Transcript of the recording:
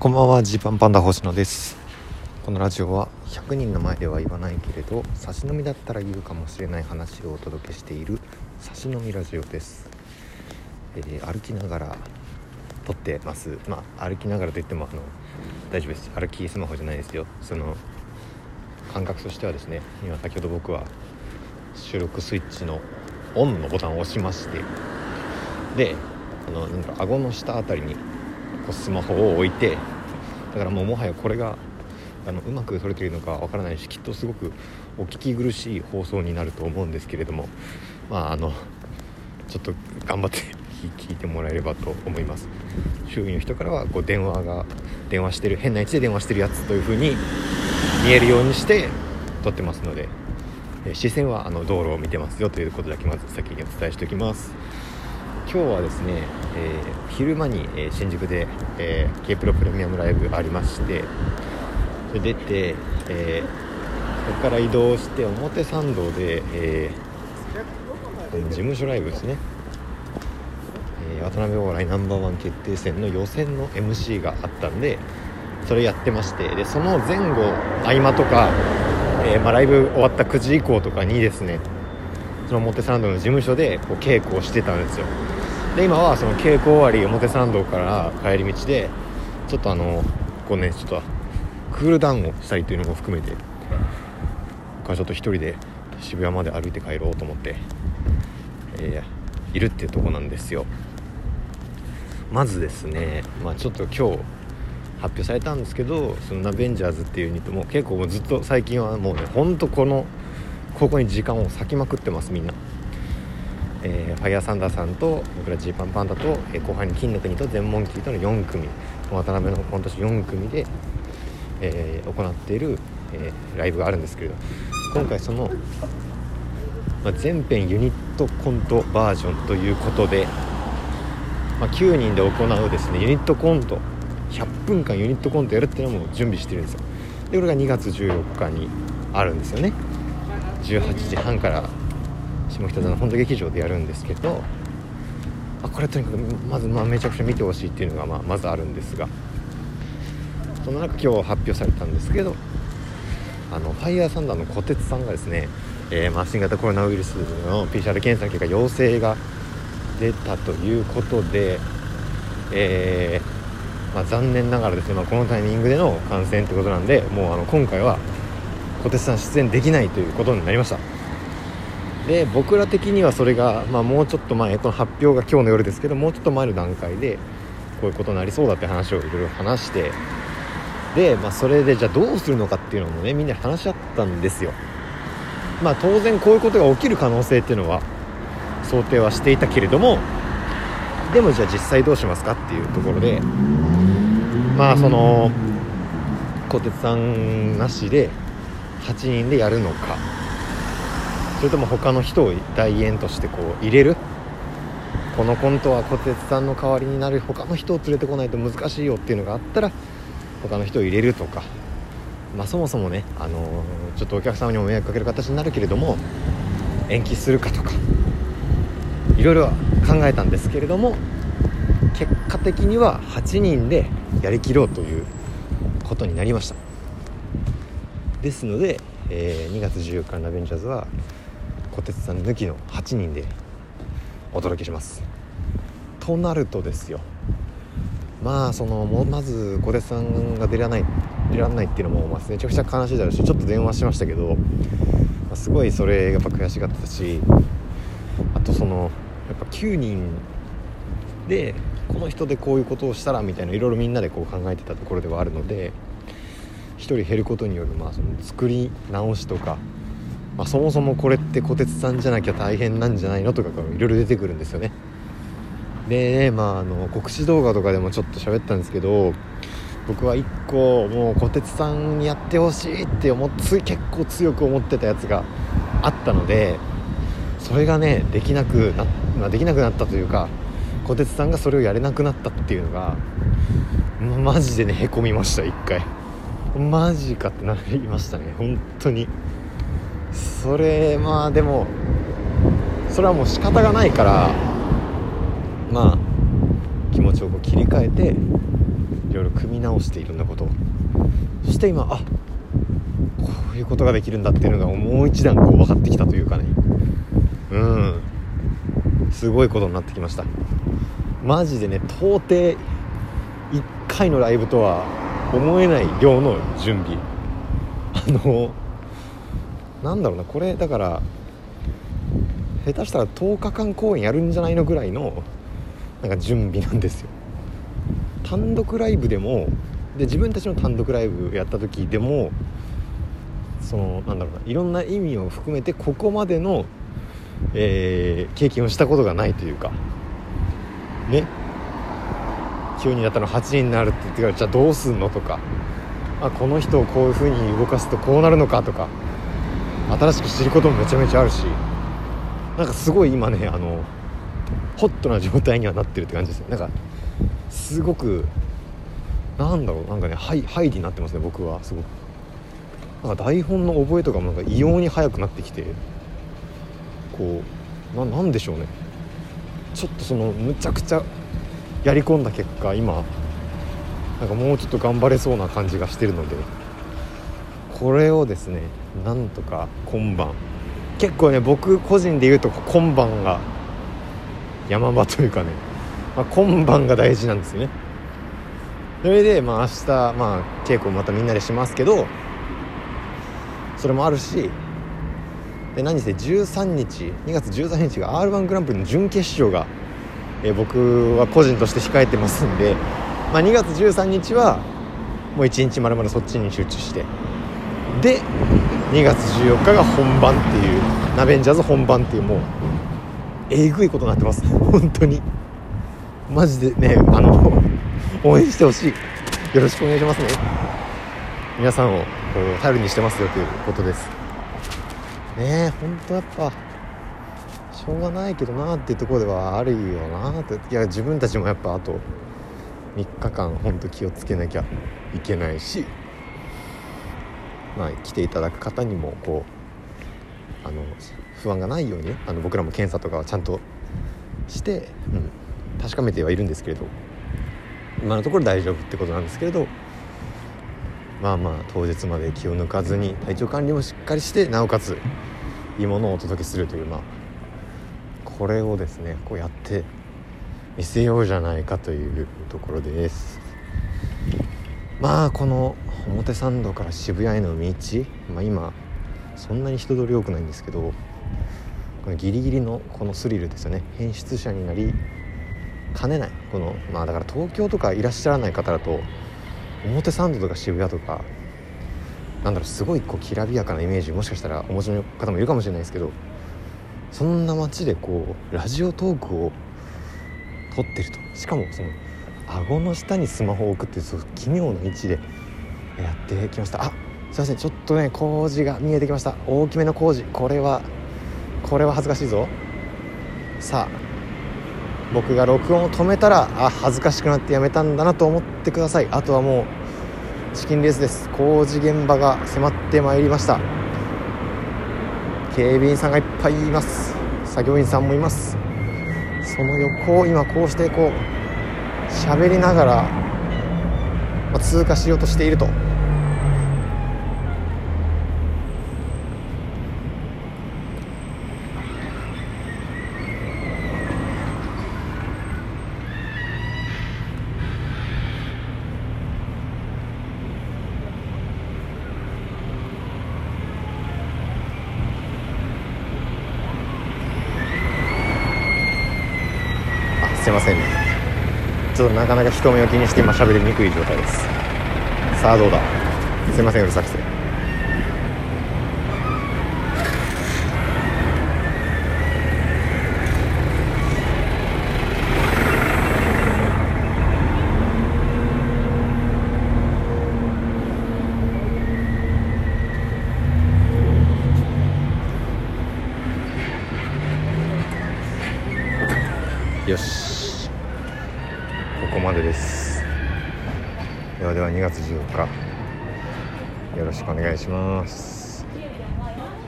こんばんはジーパンパンダ星野です。このラジオは100人の前では言わないけれど差し飲みだったら言うかもしれない話をお届けしている差し飲みラジオです、えー、歩きながら撮ってます。まあ歩きながらといってもあの大丈夫です。歩きスマホじゃないですよ。その感覚としてはですね今先ほど僕は収録スイッチのオンのボタンを押しましてであのなんだろう顎の下あたりにこうスマホを置いてだからもうもはやこれがあのうまく撮れているのかわからないしきっとすごくお聞き苦しい放送になると思うんですけれどもまああのちょっと頑張って 聞いてもらえればと思います。周囲の人からはこう電話が電話してる変な位置で電話してるやつという風に見えるようにして撮ってますので視線はあの道路を見てますよということだけまず先にお伝えしておきます。今日はですね、えー、昼間に、え、新宿で、えー、K プロプレミアムライブありましてそれ出て、えー、そこから移動して表参道で、えー、事務所ライブですね、え、渡辺お笑いナンバーワン決定戦の予選の MC があったんでそれやってましてでその前後合間とか、えまあ、ライブ終わった9時以降とかにですねその表参道の事務所でこう稽古をしてたんですよ。で今はその稽古終わり表参道から帰り道でちょっとあのこうねちょっとクールダウンをしたりというのも含めて僕はちょっと1人で渋谷まで歩いて帰ろうと思って、えー、いるっていうとこなんですよ。まずですね、まあ、ちょっと今日発表されたんですけどそのナベンジャーズっていうユニットも結構もうずっと最近はもうねほんとこのここに時間を割きまくってますみんな。えー、ファイヤーサンダーさんと僕らジーパンパンダと、えー、後半に金の国と全モンキーとの4組渡辺の今年4組で、えー、行っている、えー、ライブがあるんですけれど今回その、まあ、全編ユニットコントバージョンということで、まあ、9人で行うですねユニットコント100分間ユニットコントやるっていうのも準備してるんですよ。でこれが2月14日にあるんですよね。18時半から下北沢の本土劇場でやるんですけどあこれとにかくまずまあめちゃくちゃ見てほしいっていうのがまあまずあるんですがその中今日発表されたんですけどあのファイヤーサンダーの小鉄さんがですね、えー、まあ新型コロナウイルスの PCR 検査の結果陽性が出たということで、えー、まあ、残念ながらですね、まあ、このタイミングでの感染ってことなんでもうあの今回は小鉄さん出演できないということになりました。で僕ら的にはそれが、まあ、もうちょっと前この発表が今日の夜ですけどもうちょっと前の段階でこういうことになりそうだって話をいろいろ話してで、まあ、それでじゃあどうするのかっていうのもねみんな話し合ったんですよ。まあ当然こういうことが起きる可能性っていうのは想定はしていたけれどもでもじゃあ実際どうしますかっていうところでまあその小鉄さんなしで8人でやるのか。それとも他の人を代演としてこう入れる？このコントは小鉄さんの代わりになる他の人を連れてこないと難しいよっていうのがあったら他の人を入れるとか、まあ、そもそもね、あのー、ちょっとお客様にも迷惑かける形になるけれども延期するかとか。いろいろ考えたんですけれども結果的には8人でやりきろうということになりました。ですので、えー、2月14日のラベンジャーズは小鉄さん抜きの8人でお届けします。となるとですよ。まあそのまず小鉄さんが出らない出られないっていうのも、ま、めちゃくちゃ悲しいだろうしちょっと電話しましたけど、ま、すごいそれやっぱ悔しがってたしあとそのやっぱ9人でこの人でこういうことをしたらみたいないろいろみんなでこう考えてたところではあるので1人減ることによるまあその作り直しとかまあ、そもそもこれって小鉄さんじゃなきゃ大変なんじゃないのとかいろいろ出てくるんですよね。でまああの告知動画とかでもちょっと喋ったんですけど僕は1個もう小鉄さんにやってほしいって思つ結構強く思ってたやつがあったのでそれがねできなくな,、まあ、できなくなったというか小鉄さんがそれをやれなくなったっていうのがマジでねへこみました1回。マジかってなりましたね本当に。それまあでもそれはもう仕方がないからまあ気持ちをこう切り替えていろいろ組み直していろんなことを。そして今あこういうことができるんだっていうのがもう一段こう分かってきたというかね。うん。すごいことになってきました。マジでね到底1回のライブとは思えない量の準備。あのなんだろうなこれだから下手したら10日間公演やるんじゃないのぐらいのなんか準備なんですよ。単独ライブでもで自分たちの単独ライブやった時でもそのなんだろうないろんな意味を含めてここまでの、えー、経験をしたことがないというかね。急になったの8人になるって言ってからじゃあどうすんのとかあこの人をこういう風に動かすとこうなるのかとか新しく知ることもめちゃめちゃあるしなんかすごい今ねあのホットな状態にはなってるって感じですねなんかすごくなんだろうなんかねハイハイになってますね僕はすごく。なんか台本の覚えとかもなんか異様に速くなってきてこうななんでしょうね。ちょっとそのむちゃくちゃやり込んだ結果今なんかもうちょっと頑張れそうな感じがしてるので。これをですねなんとか今晩。結構ね僕個人で言うと今晩が山場というかね、まあ、今晩が大事なんですよね。それでまあ明日まあ稽古またみんなでしますけどそれもあるしで何せ13日2月13日が r 1グランプリの準決勝が、えー、僕は個人として控えてますんで、まあ、2月13日はもう1日まるまるそっちに集中してで2月14日が本番っていうナベンジャーズ本番っていうもうえぐいことになってます。本当に。マジでねあの 応援してほしい。よろしくお願いしますね。皆さんを頼りにしてますよということです。ねえ本当やっぱしょうがないけどなっていうところではあるよなって。いや自分たちもやっぱあと3日間本当気をつけなきゃいけないし。まあ来ていただく方にもこうあの不安がないようにあの僕らも検査とかはちゃんとして、うん、確かめてはいるんですけれど今のところ大丈夫ってことなんですけれどまあまあ当日まで気を抜かずに体調管理もしっかりしてなおかついいものをお届けするというまあこれをですねこうやって見せようじゃないかというところです。まあこの表参道から渋谷への道、まあ、今そんなに人通り多くないんですけどこのギリギリのこのスリルですよね。変質者になりかねない。このまあだから東京とかいらっしゃらない方だと表参道とか渋谷とかなんだろうすごいこうきらびやかなイメージもしかしたらお持ちの方もいるかもしれないですけどそんな街でこうラジオトークを撮ってると。しかもその顎の下にスマホを置くっていうそう奇妙な位置でやってきました。あすいません。ちょっとね工事が見えてきました。大きめの工事。これはこれは恥ずかしいぞ。さあ僕が録音を止めたらあ恥ずかしくなってやめたんだなと思ってください。あとはもうチキンレースです。工事現場が迫ってまいりました。警備員さんがいっぱいいます。作業員さんもいます。その横を今こうしてこう。喋りながら、通過しようとしていると。すいません。ょっとなかなか人目を気にして今喋りにくい状態です。さあどうだ？すいませんうるさくて。よし。よろしくお願いします。